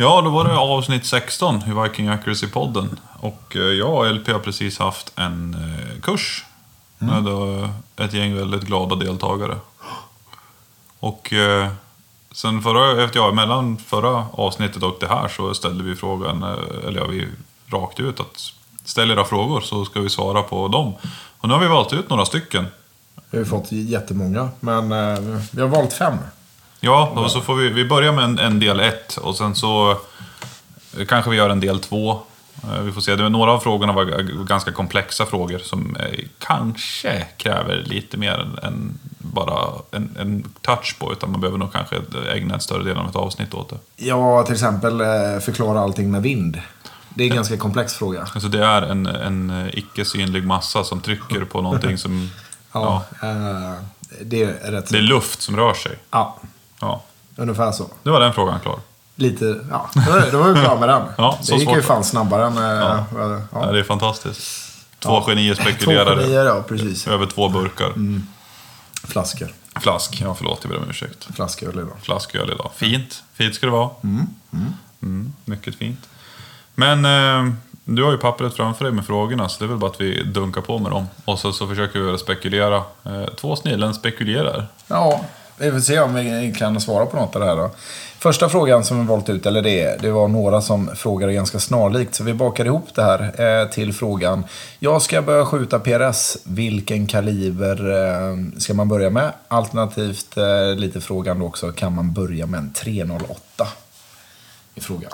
Ja, då var det avsnitt 16 i Viking Accuracy-podden. Och eh, jag och LP har precis haft en eh, kurs med eh, ett gäng väldigt glada deltagare. Och sen förra, efter, ja, mellan förra avsnittet och det här så ställde vi frågan, eller ja, vi rakt ut att ställ era frågor så ska vi svara på dem. Och nu har vi valt ut några stycken. Vi har fått jättemånga, men vi har valt fem. Ja, och så får vi, vi börja med en, en del ett och sen så eh, kanske vi gör en del två. Eh, Vi får se. Några av frågorna var ganska komplexa frågor som eh, kanske kräver lite mer än, bara en, en touch på. Utan man behöver nog kanske ägna en större del av ett avsnitt åt det. Ja, till exempel förklara allting med vind. Det är en ganska komplex fråga. Alltså det är en, en icke synlig massa som trycker på någonting som... Ja, ja, det är rätt. det är luft som rör sig. Ja, Ja, ungefär så. nu var den frågan klar. Lite, ja, då var- vi klara med den. Ja, det gick ju fan snabbare än... eh, Ja. Ja. ja. det är fantastiskt. Två Ja. genier Två spekulerade genier, ja, precis. över två burkar. Flaskor. Flask, ja förlåt, jag ber om ursäkt. Flasköl idag. Flasköl idag. Fint, fint ska det vara. Mm, mycket fint. Men eh, du har ju pappret framför dig med frågorna, så det är väl bara att vi dunkar på med dem. Och så, så försöker vi spekulera. Eh, två snillen spekulerar. Ja, vi får se om vi kan svara på något av det här då. Första frågan som vi valt ut, eller det, det var några som frågade ganska snarlikt. Så vi bakade ihop det här eh, till frågan. Jag ska börja skjuta PRS. Vilken kaliber eh, ska man börja med? Alternativt eh, lite frågan då också, kan man börja med en 308? I frågan.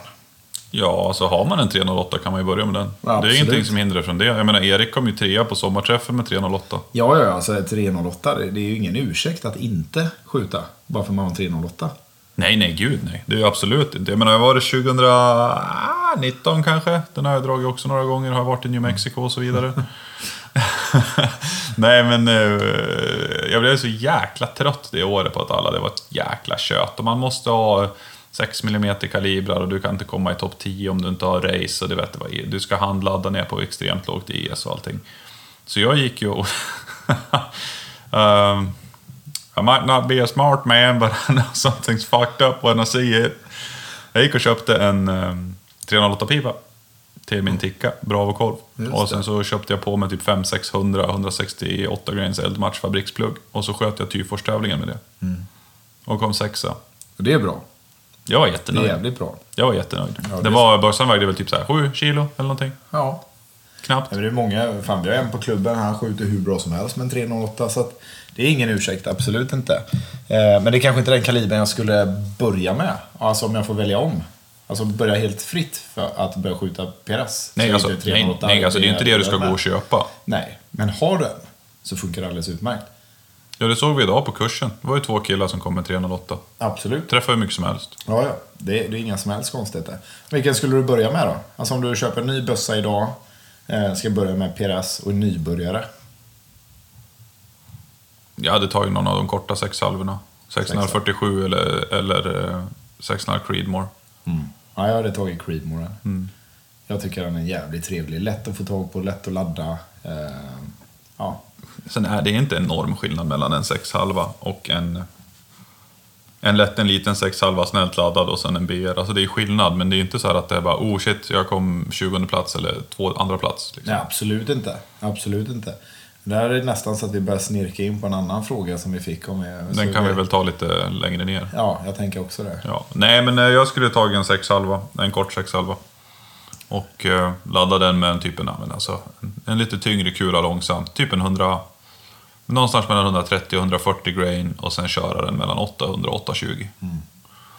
Ja, alltså har man en 308 kan man ju börja med den. Ja, det är absolut. ingenting som hindrar från det. Jag menar, Erik kom ju trea på sommarträffen med 308. Ja, ja, alltså 308, det är ju ingen ursäkt att inte skjuta. Bara för att man har 308. Nej, nej, gud nej. Det är ju absolut inte. Jag menar, var det 2019 kanske? Den har jag dragit också några gånger. Har varit i New Mexico och så vidare. nej, men eh, jag blev så jäkla trött det året på att alla det var ett jäkla kött. Och man måste ha 6 mm kalibrar och du kan inte komma i topp 10 om du inte har race och du vet vad du ska handladda ner på extremt lågt IS och allting. Så jag gick ju och... um, I might not be a smart man, but I know something's fucked up when I see it. Jag gick och köpte en um, 308-pipa till min ticka, Bravo-korv. Just Och sen så köpte jag på mig typ 500-600 168 grains eldmatch fabriksplugg. Och så sköt jag Tyfors-tävlingen med det. Och kom sexa. Det är bra. Jag var jättenöjd. jävligt bra. Jag var jättenöjd. Ja, det var, bössan vägde väl typ så här 7 kilo eller någonting. Ja, Knappt. Ja, men det är många, fan vi har en på klubben, han skjuter hur bra som helst med en 308 så att det är ingen ursäkt, absolut inte. Eh, men det är kanske inte den kalibern jag skulle börja med, alltså om jag får välja om. Alltså börja helt fritt för att börja skjuta PRS. Nej, Så alltså, inte nej, 308 nej, alltså det är inte det du ska gå och köpa. Nej, men har du en så funkar det alldeles utmärkt. Ja, det såg vi idag på kursen. Det var ju två killar som kom med 308. Absolut. Träffade hur mycket som helst. Ja, ja. Det, det är inga som helst konstigheter. Vilken skulle du börja med då? Alltså om du köper en ny bössa idag, eh, ska börja med PRS och nybörjare. Jag hade tagit någon av de korta sexhalvorna. 647 eller, eller eh, 600 Creedmoor. Ja, jag hade tagit Creedmoor. Mm. Jag tycker den är jävligt trevlig. Lätt att få tag på, lätt att ladda. Eh, ja. Sen är det inte enorm skillnad mellan en sexhalva och en... En lätt, en liten sexhalva snällt laddad och sen en BR. Alltså det är skillnad, men det är inte så här att det är bara oh shit, jag kom 20 plats eller två andra plats. Liksom. Nej, absolut inte. Absolut inte. Där är det nästan så att vi börjar snirka in på en annan fråga som vi fick. Om jag, Den kan vi väl ta lite längre ner. Ja, jag tänker också det. Ja. Nej, men eh, jag skulle tagit en sexhalva, en kort sexhalva. Och eh, ladda den med en typ en, ja, men alltså, en, en lite tyngre kula långsamt. Typ en 100... Någonstans mellan 130 och 140 grain och sen köra den mellan 800 och 820.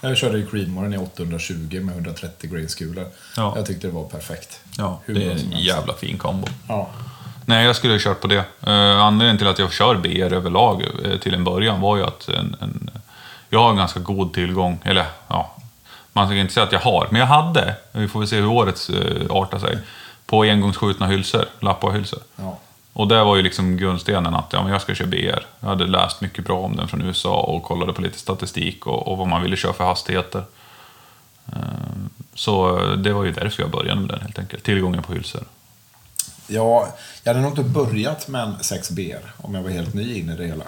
Jag körde ju Creedmoren i 820 med 130 grains-kulor. Ja. Jag tyckte det var perfekt. Ja, Hur det är en jävla fin kombo. Ja. Nej, jag skulle ha kört på det. Uh, anledningen till att jag kör BR överlag eh, till en början var ju att en, en, jag har en ganska god tillgång, eller ja, man ska inte säga att jag har, men jag hade, vi får väl se hur årets uh, artar sig, på engångsskjutna hylsor, Lappa-hylsor. Ja. Och det var ju liksom grundstenen att ja, men jag ska köra BR. Jag hade läst mycket bra om den från USA och kollade på lite statistik och, och vad man ville köra för hastigheter. Eh, Så det var ju därför jag började med den helt enkelt, tillgången på hylsor. Ja, jag hade nog inte börjat med en 6BR om jag var helt ny in i det hela.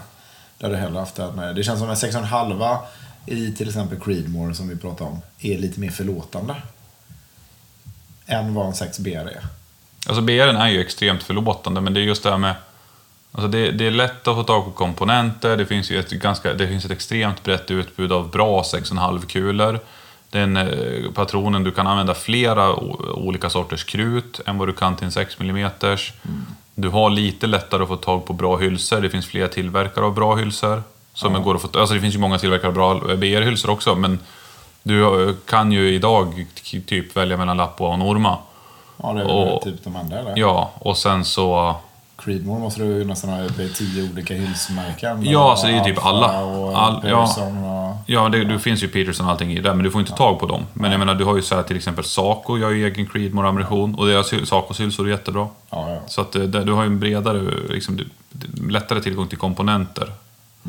Det hade jag hellre haft det med. Det känns som en 6,5 i till exempel Creedmoor som vi pratade om är lite mer förlåtande? Än vad en 6BR är. Alltså BR är ju extremt förlåtande, men det är just det här med... Alltså det, det är lätt att få tag på komponenter, det finns ju ett, ganska, det finns ett extremt brett utbud av bra 6,5-kulor. Den eh, patronen, du kan använda flera olika sorters krut än vad du kan till en 6 mm. Du har lite lättare att få tag på bra hylsor, det finns fler tillverkare av bra hylsor. Som går att få, alltså det finns ju många tillverkare av bra BR-hylsor också, men du eh, kan ju idag typ välja mellan Lappo och Norma. Ja, det är Och- väl typ de andra eller? Ja, och sen så... Creedmoor måste du ju nästan ha uppe i tio olika hylsmärken. Ja, så det är ju typ alla. Och All- ja. Och... Ja, det, det finns ju Peterson och allting i där, men du får inte tag på dem. Men jag menar, du har ju så här till exempel Saco, gör ju egen Creedmoor ammunition och deras Sacos hylsor är jättebra. Ja, ja. Så att eh, det, du har ju en bredare, liksom, det- lättare tillgång till komponenter.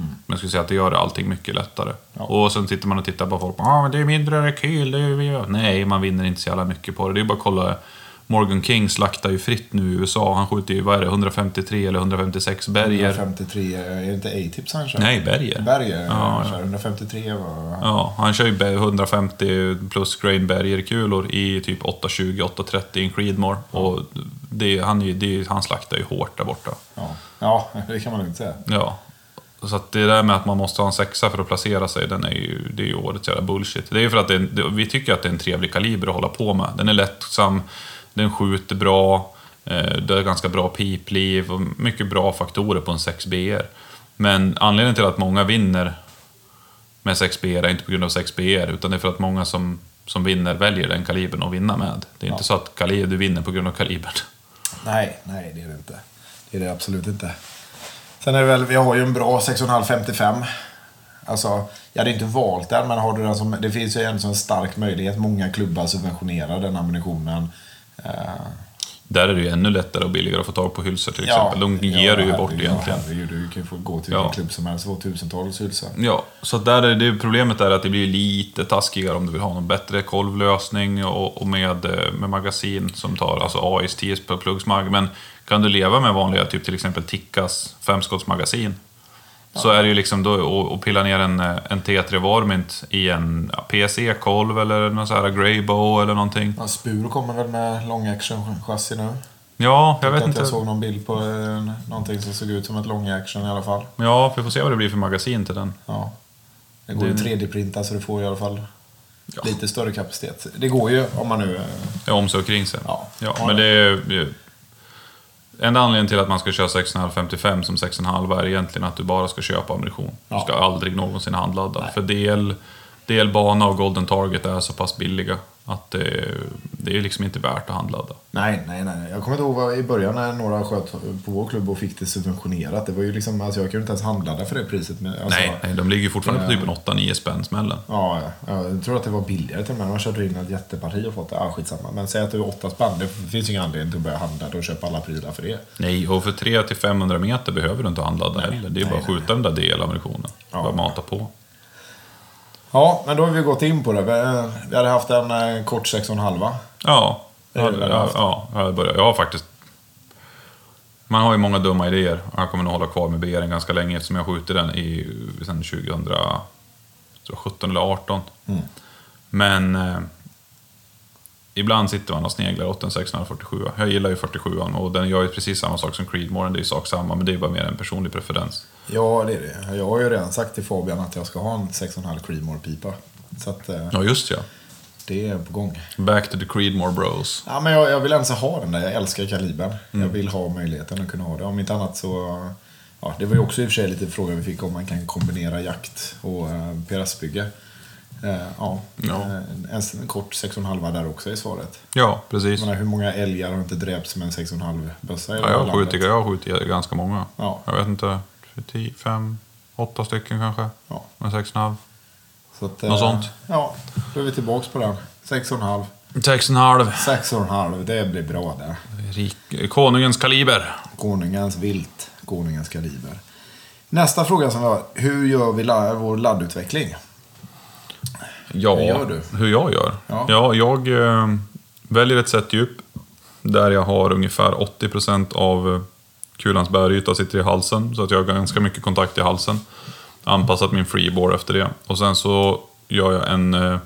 Men jag skulle säga att det gör allting mycket lättare. Ja. Och sen tittar man och tittar på folk, ah, men det är mindre rekyl, det är ju... Nej, man vinner inte så jävla mycket på det. Det är bara att kolla, Morgan King slaktar ju fritt nu i USA. Han skjuter ju, vad är det, 153 eller 153 berger. 153, är det inte A-tips han kör? Nej, berger. Berger Ja, ja. kör. 153 var... Ja, han kör ju be- 150 plus grain bergerkulor i typ 820-830 i en Creedmoor. Och det, han, det, han slaktar ju hårt där borta. Ja. ja, det kan man lugnt säga. Ja. Så att det där med att man måste ha en sexa för att placera sig, den är ju, det är ju årets jävla bullshit. Det är ju för att det det, vi tycker att det är en trevlig kaliber att hålla på med. Den är lättsam, den skjuter bra, eh, det är ganska bra pipliv och mycket bra faktorer på en 6BR. Men anledningen till att många vinner med 6BR är inte på grund av 6BR, utan det är för att många som, som vinner väljer den kalibern att vinna med. Det är inte så att kaliber, du vinner på grund av kalibern. Nej, nej det är det inte. Det är det absolut inte. Sen är det väl, vi har ju en bra 6,5-55. Alltså, jag hade inte valt den, men har du den som... Det finns ju en sån stark möjlighet. Många klubbar subventionerar den ammunitionen. Eh, Där är det ju ännu lättare och billigare att få tag på hylsor till exempel. De ger du ju bort herregud, egentligen. Ja, herregud, du kan ju få gå till Ja. vilken klubb som helst och få tusentals hylsor. Ja, så där är det problemet är att det blir lite taskigare om du vill ha någon bättre kolvlösning och, och med, eh, med magasin som tar alltså AIS 10 per pluggsmag. Men kan du leva med vanliga, typ till exempel Tickas femskottsmagasin så är det ju liksom då och pilla ner en, en T3 Varmint i en ja, PSE-kolv eller någon sån här Greybow eller någonting. Ja, Spur kommer väl med long action chassi nu. Ja, jag vet att inte. jag såg någon bild på eh, någonting som såg ut som ett long action i alla fall. Ja, vi får se vad det blir för magasin till den. Ja. Det går ju Det- 3D-printa så du får i alla fall lite större kapacitet. Det går ju om man nu... eh, Ja, om och kring sig. Ja. ja Ja, men det- det är ju... Enda anledningen till att man ska köra 6,5-55 som 6,5 är egentligen att du bara ska köpa ammunition. Du ska aldrig någonsin handladda. Nej. För del, delbana och Golden Target är så pass billiga att det, det är liksom inte värt att handladda. Nej, nej, nej. Jag kommer inte ihåg i början när några sköt på vår klubb och fick det subventionerat. Det var ju liksom, alltså jag kunde inte ens handla där för det priset. Men, alltså, nej, nej, de ligger ju fortfarande på Ja. typ en 8-9 spänn smällen. Ja, ja, jag tror att det var billigare till och med. Man körde in ett jätteparti och fått det. Ah, skitsamma. Men säg att du är åtta spänn. Det finns ju ingen anledning till att börja handla och köpa alla prylar för det. Nej, och för 300-500 meter behöver du inte handladda heller. Det är nej, bara att skjuta den där delammunitionen. Ja. Bara mata på. Ja, men då har vi gått in på det. Vi, vi hade haft en eh, kort 6,5. Ja, Det är ja, det ja, haft. ja, jag börjar. Jag har faktiskt... Man har ju många dumma idéer. Jag kommer nog hålla kvar med BR ganska länge eftersom jag skjutit den i, sen 2017 eller 18. Mm. Men eh, ibland sitter man och sneglar åt en 647. Jag gillar ju 47 och den gör ju precis samma sak som Creedmoor. Det är ju sak samma, men det är bara mer en personlig preferens. Ja, det är det. Jag har ju redan sagt till Fabian att jag ska ha en 6,5 Creedmoor-pipa. Så att eh, Ja, just ja. det är på gång. Back to the Creedmoor bros. Ja, men jag, jag vill ens ha den där. Jag älskar kalibern. Jag vill ha möjligheten att kunna ha det. Om inte annat så... Ja, det var ju också i och för sig lite fråga vi fick om man kan kombinera jakt och eh, PRS-bygge. Eh, ja, Ja. Eh, en, en kort 6,5 där också är svaret. Ja, precis. Menar, hur många älgar har inte dräpts med en 6,5 bössa i Ja, jag har skjutit, jag har skjutit ganska många. Ja. Jag vet inte, 10, 5, 8 stycken kanske. Ja. Med 6,5. Så att, Något sånt. Ja, då är vi tillbaks på den. 6,5. 6,5. 6,5, det blir bra det. Rik, konungens kaliber. Konungens vilt, konungens kaliber. Nästa fråga som vi har. Hur gör vi vår laddutveckling? Ja, Hur gör du? hur jag gör? Ja. jag eh, väljer ett set djup där jag har ungefär 80% av eh, kulans bäryta sitter i halsen. Så att jag har ganska mycket kontakt i halsen. Anpassat min freebore efter det. Och sen så gör jag en, eh,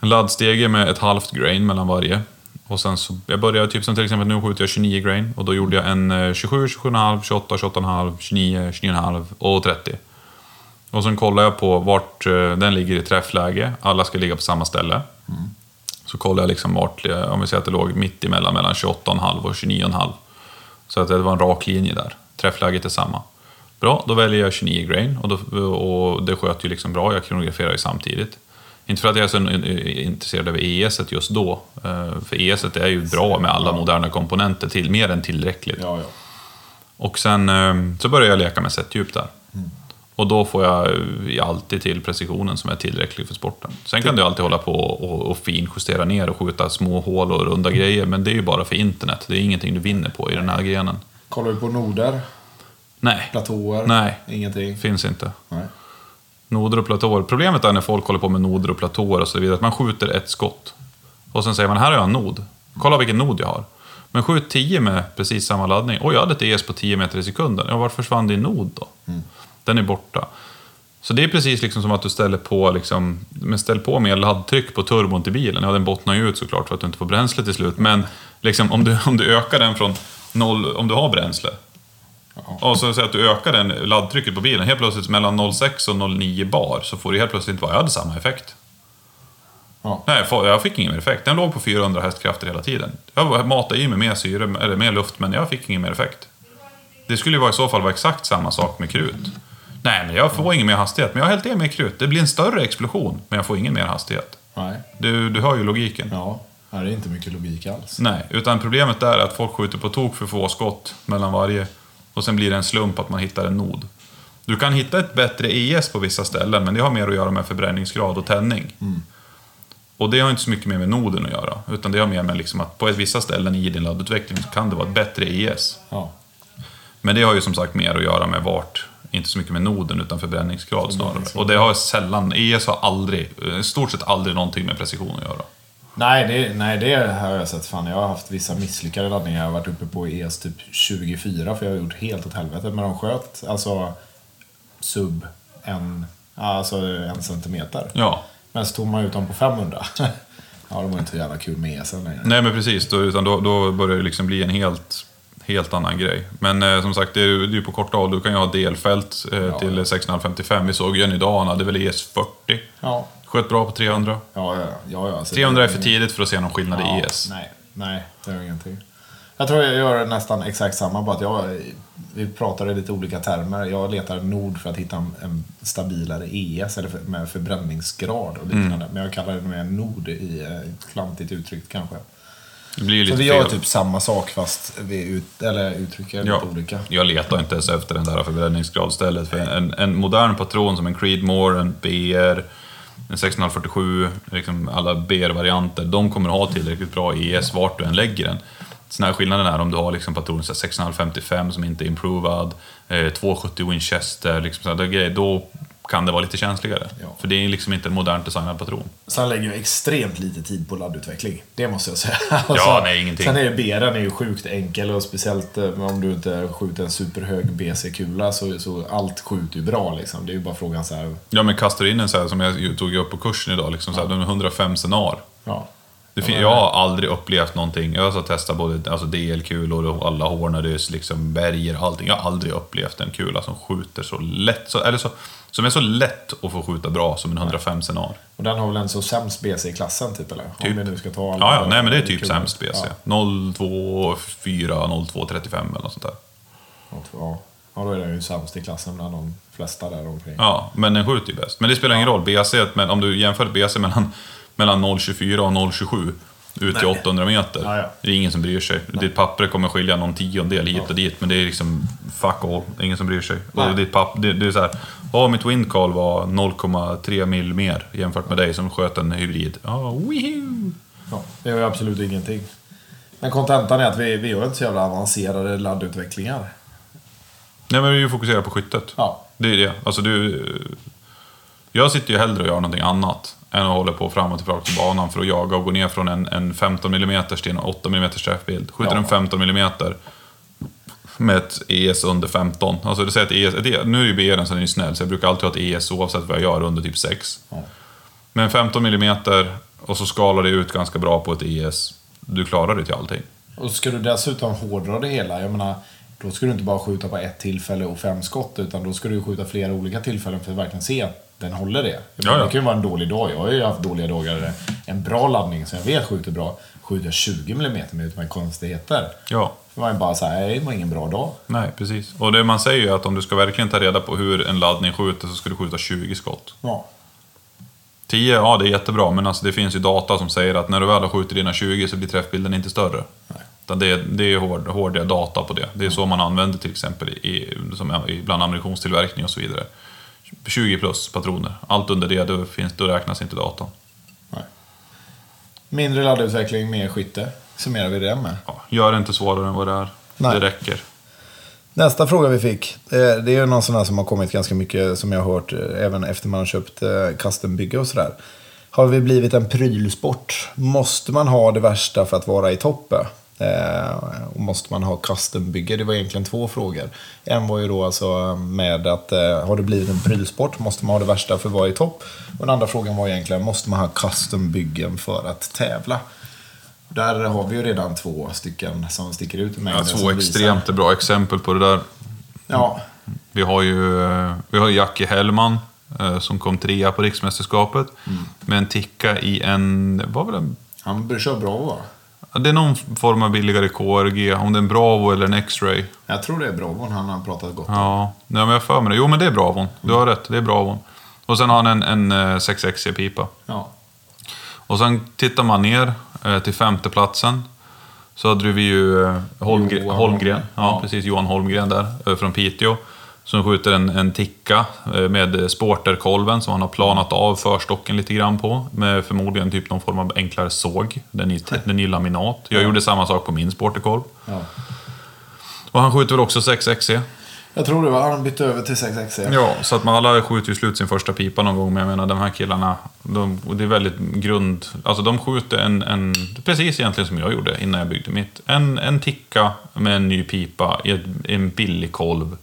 en laddstege med ett halvt grain mellan varje. Och sen så, jag började typ som till exempel nu skjuter jag 29 grain och då gjorde jag en eh, 27, 27,5, 28, 28,5, 29, 29,5 och 30. Och sen kollar jag på vart eh, den ligger i träffläge. Alla ska ligga på samma ställe. Så kollar jag liksom vart, om vi säger att det låg mitt emellan mellan 28,5 och 29,5. Så att det var en rak linje där. Träffläget är samma. Bra, då väljer jag 29 grain och, då, och det sköt ju liksom bra. Jag kronograferar ju samtidigt. Inte för att jag är så intresserad av ES just då. eh, För ES är ju bra med alla moderna komponenter till, mer än tillräckligt. Ja, ja. Och sen eh, så börjar jag leka med sättdjup där. Och då får jag alltid till precisionen som är tillräcklig för sporten. Sen kan du alltid hålla på och, och finjustera ner och skjuta små hål och runda grejer, men det är ju bara för internet. Det är ingenting du vinner på i den här grenen. Kollar du på noder? Nej, Platåer? Nej. Ingenting? finns inte. Nej. Noder och platåer. Problemet är när folk håller på med noder och platåer och så vidare, att man skjuter ett skott. Och sen säger man, här har jag en nod. Kolla vilken nod jag har. Men skjut 10 med precis samma laddning. Oj, jag hade ett ES på 10 meter i sekunden. Ja, varför försvann din nod då? Den är borta. Så det är precis liksom som att du ställer på, liksom, men ställ på mer laddtryck på turbon till bilen. Ja, den bottnar ju ut såklart för att du inte får bränsle till slut. Men liksom, om, du, om du ökar den från noll, om du har bränsle. Och så säger att du ökar den laddtrycket på bilen. Helt plötsligt mellan 0,6 och 0,9 bar så får det helt plötsligt inte vara. Jag hade samma effekt. Ja. Nej, jag fick ingen mer effekt. Den låg på 400 hästkrafter hela tiden. Jag matade i mig mer syre, eller mer luft, men jag fick ingen mer effekt. Det skulle ju vara, i så fall vara exakt samma sak med krut. Nej, men jag får ingen mer hastighet. Men jag har hällt i mer krut. Det blir en större explosion, men jag får ingen mer hastighet. Nej. Du, du hör ju logiken. Ja. Det är inte mycket logik alls. Nej, utan problemet är att folk skjuter på tok för få skott mellan varje. Och sen blir det en slump att man hittar en nod. Du kan hitta ett bättre ES på vissa ställen, men det har mer att göra med förbränningsgrad och tändning. Och det har inte så mycket mer med noden att göra, utan det har mer med liksom att på vissa ställen i din laddutveckling så kan det vara ett bättre ES. Ja. Men det har ju som sagt mer att göra med vart, inte så mycket med noden utan förbränningsgrad snarare. Och det har sällan, ES har aldrig, i stort sett aldrig någonting med precision att göra. Nej det, nej, det har jag sett. Fan, jag har haft vissa misslyckade laddningar. Jag har varit uppe på ES typ 24 för jag har gjort helt åt helvete. Men de sköt alltså sub en, alltså en centimeter. Ja, Men så tog man ut dem på 500. ja, det var inte så jävla kul med ESen längre. Nej men precis, då, utan då, då börjar det liksom bli en helt, helt annan grej. Men eh, som sagt, det är ju är på korta håll. Du kan ju ha delfält eh, Ja. till 655. Vi såg ju en idag, han hade väl ES40. Ja, Sköt bra på 300. ja, ja. ja, ja alltså, 300 är det- för tidigt för att se någon skillnad Ja, i ES. Nej, nej, det gör ingenting. Jag tror jag gör nästan exakt samma, bara att jag, vi pratar i lite olika termer. Jag letar nord för att hitta en, en stabilare ES, eller för, med förbränningsgrad och liknande. Mm. Men jag kallar det mer nord i eh, klantigt uttryckt kanske. Det blir ju Så lite vi gör fel. typ samma sak fast vi ut, eller uttrycker Ja, lite olika. jag letar inte ens efter den där förbränningsgradstället. För en, en modern patron som en Creedmoor, en BR, en 1647, liksom alla BR-varianter, de kommer ha tillräckligt bra ES vart du än lägger den. Sen här skillnaden är om du har liksom patroner så här 1655 som inte är improvad, eh, 270 Winchester, liksom sådana grejer, då kan det vara lite känsligare. Ja. För det är liksom inte en modernt designad patron. Sen lägger jag extremt lite tid på laddutveckling. Det måste jag säga. Ja, nej, ingenting. Sen är BR'n är ju sjukt enkel och speciellt eh, om du inte skjuter en superhög BC-kula så, så allt skjuter ju bra liksom. Det är ju bara frågan så här. Ja, men kastar in en så här som jag tog upp på kursen idag, liksom så här, är 105 senar. Ja. Fin- jag har aldrig upplevt någonting. Jag har testat både alltså DL-kulor och alla Hornadys, liksom berger, allting. Jag har aldrig upplevt en kula som skjuter så lätt, så, eller så, som är så lätt att få skjuta bra som en 135 senar. Och den har väl en så sämst BC i klassen typ eller? Typ. Om vi nu ska ta alla Ja, ja, nej men det är typ sämst BC. Ja, 024, 0235 eller något sånt där. ja. ja, då är den ju sämst i klassen bland de flesta där omkring. Ja, men den skjuter ju bäst. Men det spelar ingen roll. BC, men om du jämför ett BC mellan, mellan 0,24 och 0,27 ut till Nej. 800 meter. Ja, ja. Det är ingen som bryr sig. Ditt papper kommer skilja någon tiondel hit och dit, men det är liksom fuck all. Ingen som bryr sig. Nej. Och ditt papp, det, det är så här, ja mitt windcall var 0,3 mil mer jämfört med dig som sköt en hybrid. Ja, wihoo! Ja, det ju absolut ingenting. Men kontentan är att vi, vi gör inte så jävla avancerade laddutvecklingar. Nej men vi fokuserar på skyttet. Ja. Det är det. Alltså du... Jag sitter ju hellre och gör någonting annat än att hålla på fram och tillbaka på banan för att jaga och gå ner från en, en 15 mm till en 8 mm träffbild. Skjuter Ja. en 15 mm med ett ES under 15. Alltså det säger att ES, ett nu är ju BR så den är snäll, så jag brukar alltid ha ett ES oavsett vad jag gör under typ 6. Ja. Men 15 mm och så skalar det ut ganska bra på ett ES. Du klarar det till allting. Och ska du dessutom hårdra det hela, jag menar, då ska du inte bara skjuta på ett tillfälle och fem skott, utan då ska du skjuta flera olika tillfällen för att verkligen se att den håller det. Menar, Ja, ja. Det kan ju vara en dålig dag. Jag har ju haft dåliga dagar. En bra laddning som jag vet skjuter bra, skjuter jag 20 mm med utan konstigheter. Ja, För man är bara såhär, nej, det var ingen bra dag. nej precis. Och det man säger ju att om du ska verkligen ta reda på hur en laddning skjuter så ska du skjuta 20 skott. Ja. 10, ja det är jättebra, men alltså det finns ju data som säger att när du väl har skjutit dina 20 så blir träffbilden inte större. Nej. Utan det, är- det är hård, hård data på det. Det är så man använder till exempel i, som i bland ammunitionstillverkning och så vidare. 20 plus patroner. Allt under det, då, finns, då räknas inte datorn. Mindre laddutveckling, mer skytte. Summerar vi det med. Ja, gör det inte svårare än vad det är. Nej. Det räcker. Nästa fråga vi fick. eh, Det är någon sån här som har kommit ganska mycket som jag har hört eh, även efter man har köpt eh, custombygge och sådär. Har vi blivit en prylsport? Måste man ha det värsta för att vara i toppen? Eh, och måste man ha custombygge? Det var egentligen två frågor. En var ju då alltså med att eh, har det blivit en prylsport? Måste man ha det värsta för att vara i topp? Och den andra frågan var egentligen, måste man ha custombyggen för att tävla? Där har vi ju redan två stycken som sticker ut i mängden. Ja, två visar- extremt bra exempel på det där. Ja, Vi har ju vi har Jackie Hellman eh, som kom trea på riksmästerskapet. Med en ticka i en, var det? Han bör köra bra va? Det är någon form av billigare KRG, om det är en Bravo eller en X-Ray. Jag tror det är Bravon han har pratat gott om. Ja, nej, men jag för mig det. Jo, men det är Bravon. Du har rätt, det är Bravon. Och sen har han en, en eh, 6XC-pipa. Ja. Och sen tittar man ner eh, till femteplatsen. Så hade vi ju eh, Holmgren, Johan. Holmgren. Ja, Ja. precis. Johan Holmgren där, eh, från Piteå. Som skjuter en, en ticka eh, med sporterkolven som han har planat av förstocken lite grann på. Med förmodligen typ någon form av enklare såg. Den är, den är laminat. Jag gjorde samma sak på min sporterkolv. ja. Och han skjuter väl också 6XC. Jag tror det var han bytte över till 6XC. Ja, så att man alla skjuter ju slut sin första pipa någon gång, men jag menar de här killarna, de, det är väldigt grund... Alltså de skjuter en, en, precis egentligen som jag gjorde innan jag byggde mitt. En, en ticka med en ny pipa i en billig kolv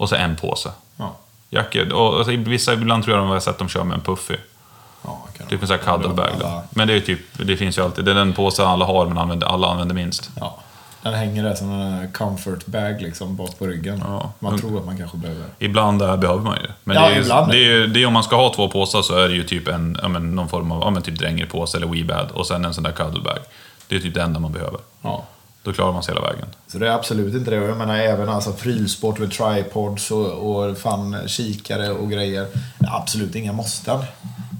och så en påse. Ja. Jacke, och, alltså, vissa ibland tror jag de har sett dem köra med en puffy. Ja, Typ en sån här cuddlebag. Alla-. Men det är typ, det finns ju alltid, det är den påsen alla har men använder, alla använder minst. Ja. Den hänger där som en comfort bag liksom bak på ryggen. Ja. Man tror att man kanske behöver. Ibland där behöver man ju. Men Ja, det är, ibland. det är, ju- det är om man ska ha två påsar så är det ju typ en, ja, men, någon form av ja, men typ drängerpåse eller weebad och sen en sån där cuddlebag. Det är typ det enda man behöver. Ja. Då klarar man sig hela vägen. Så det är absolut inte det. Jag menar även alltså prylsport med tripods och, och fan kikare och grejer. Absolut inga måsten.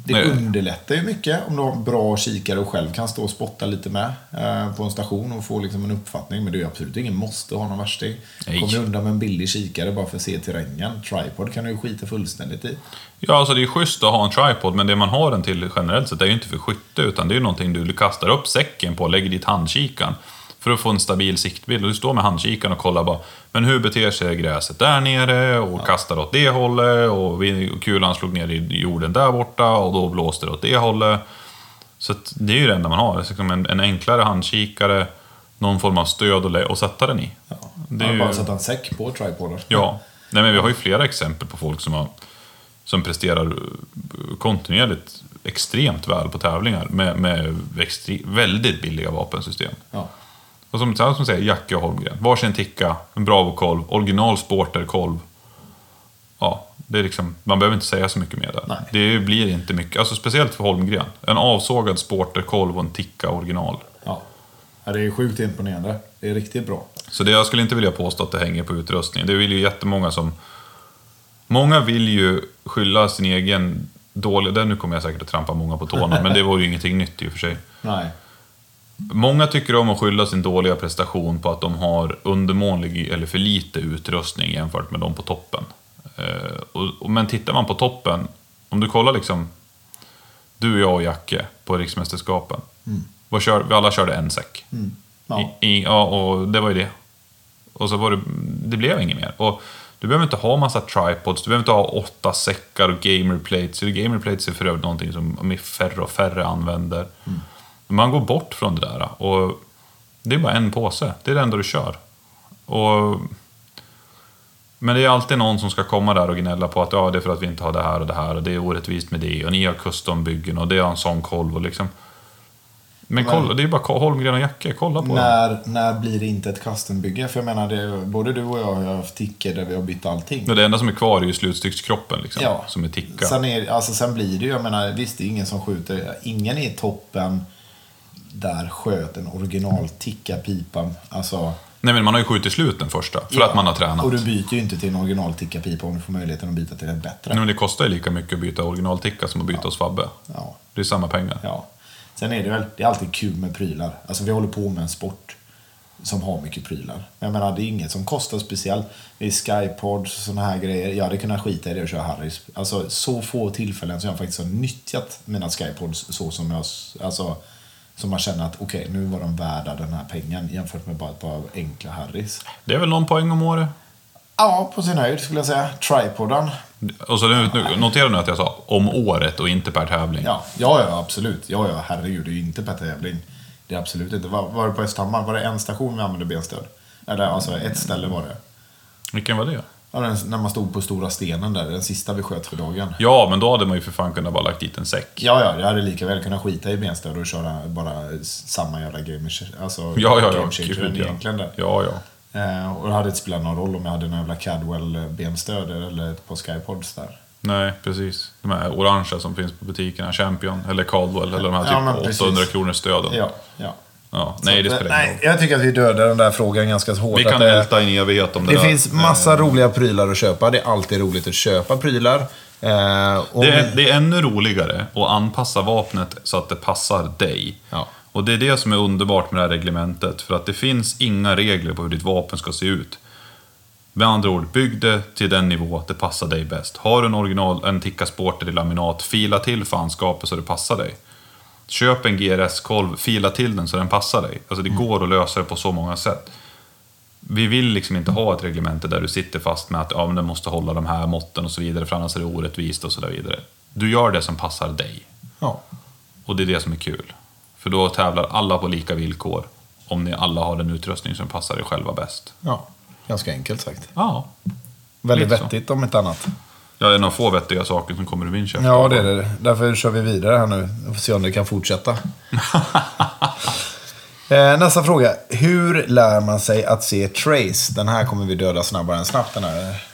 Det Nej. underlättar ju mycket om du har bra kikare och själv kan stå och spotta lite med eh, på en station och få liksom en uppfattning. Men det är ju absolut ingen måste ha någon värsting. Kommer undan med en billig kikare bara för att se terrängen. Tripod kan du ju skita fullständigt i. Ja, alltså det är schysst att ha en tripod, men det man har den till generellt sett är ju inte för skytte, utan det är ju någonting du kastar upp säcken på och lägger dit handkikaren. För att få en stabil siktbild. Och du står med handkikaren och kollar bara, men hur beter sig gräset där nere? Och kastar åt det hållet. Och kulan slog ner i jorden där borta och då blåste det åt det hållet. Så det är ju det enda man har. Liksom en, en enklare handkikare, någon form av stöd att, sätta den i. Ja. Det är ju- bara sätta en säck på tripoden. Ja, nej, men vi har ju flera exempel på folk som, har, som presterar eh, kontinuerligt extremt väl på tävlingar med, med extre, väldigt billiga vapensystem. Ja. Och som, som säger, Jacke och Holmgren. Varsin ticka, en Bravo-kolv, original Sporter-kolv. Ja, det är liksom, man behöver inte säga så mycket mer där. Nej. Det blir inte mycket, alltså speciellt för Holmgren. En avsågad Sporter-kolv och en ticka original. Ja. ja. Det är sjukt imponerande. Det är riktigt bra. Så det, jag skulle inte vilja påstå att det hänger på utrustningen. Det vill ju jättemånga som... Många vill ju skylla sin egen dåliga... Där nu kommer jag säkert att trampa många på tårna, men det var ju ingenting nytt i och för sig. Nej. Många tycker om att skylla sin dåliga prestation på att de har undermålig eller för lite utrustning jämfört med de på toppen. Eh, men tittar man på toppen, om du kollar liksom... Du, jag och Jacke på riksmästerskapen. Vad kör, vi alla körde en säck. Mm. Ja. I, i, ja, och det var ju det. Och så var det, det blev inget mer. Och du behöver inte ha massa tripods, du behöver inte ha åtta säckar och gamerplates. Gamerplates är för övrigt någonting som färre och färre använder. Man går bort från det där och det är bara en påse, det är det enda du kör. Och Men det är alltid någon som ska komma där och gnälla på att ja, det är för att vi inte har det här och det här och det är orättvist med det och ni har custombyggen och det har en sån kolv och liksom. Men Men- kolla, det är bara ko- Holmgren och Jacke, kolla på dem. När, när blir det inte ett custombygge? För jag menar, det, både du och jag har haft tickor där vi har bytt allting. Men det enda som är kvar är ju slutstyckskroppen liksom, Ja. som är ticka. Sen, är, alltså, sen blir det ju, jag menar, visst det är ingen som skjuter. Ingen i toppen där sköt en original ticka-pipa. Alltså, Nej men man har ju skjutit slut den första, för ja. att man har tränat. Och du byter ju inte till en original ticka-pipa om du får möjligheten att byta till en bättre. Nej, men det kostar ju lika mycket att byta originalticka som att byta hos Fabbe. Ja. Det är samma pengar. Ja. Sen är det väl, det är alltid kul med prylar. Alltså vi håller på med en sport som har mycket prylar. Jag menar, det är inget som kostar speciellt. Det är Skypods och sådana här grejer. Jag hade kunnat skita i det och köra Harris. Alltså så få tillfällen som jag faktiskt har nyttjat mina Skypods så som jag, alltså, som man känner att okej, nu var de värda den här pengen jämfört med bara ett par enkla Harris. Det är väl någon poäng om året. Ja, på sin höjd skulle jag säga. Tripoden. Och så nu, nu, notera nu att jag sa om året och inte per tävling. Ja, ja, ja absolut. Ja, ja, herregud, det är ju inte per tävling. Det är absolut inte. Var, var det på Östhammar? Var det en station vi använde benstöd? Eller alltså ett ställe var det. Vilken var det? Ja, den, när man stod på stora stenen där, den sista vi sköt för dagen. Ja, men då hade man ju för fan kunnat bara lagt dit en säck. Ja, ja, jag hade lika väl kunnat skita i benstöd och köra bara samma jävla game, alltså, Ja, ja, ja. Gud, ja. egentligen där. Ja, ja. Eh, och det hade inte spelat någon roll om jag hade en jävla Cadwell-benstöd eller ett par Skypods där. Nej, precis. De här orangea som finns på butikerna. Champion eller Caldwell eller de här Ja, typ precis. 800 kronors stöden. Ja, ja. Ja, nej, det spelar ingen nej, jag tycker att vi dödar den där frågan ganska hårt. Vi kan älta i en evighet om det, Det där. finns massa roliga prylar att köpa. Det är alltid roligt att köpa prylar. Eh, och Det är, det är ännu roligare att anpassa vapnet så att det passar dig. Ja. Och det är det som är underbart med det här reglementet. För att det finns inga regler på hur ditt vapen ska se ut. Med andra ord, bygg det till den nivå att det passar dig bäst. Har du en original, en Tikka Sporter i laminat, fila till fanskapet så det passar dig. Köp en GRS-kolv, fila till den så den passar dig. Alltså det går att lösa det på så många sätt. Vi vill liksom inte ha ett reglemente där du sitter fast med att ja, men den måste hålla de här måtten och så vidare, för annars är det orättvist och så där vidare. Du gör det som passar dig. ja. Och det är det som är kul. För då tävlar alla på lika villkor. Om ni alla har den utrustning som passar er själva bäst. ja, ganska enkelt sagt. Ja. Väldigt så. vettigt om inte annat. Ja, det är några få vettiga saker som kommer ur min käft. Ja, det är det. Därför kör vi vidare här nu. Vi får se om det kan fortsätta. Eh, Nästa fråga. Hur lär man sig att se trace? Den här kommer vi döda snabbare än snabbt. Den här.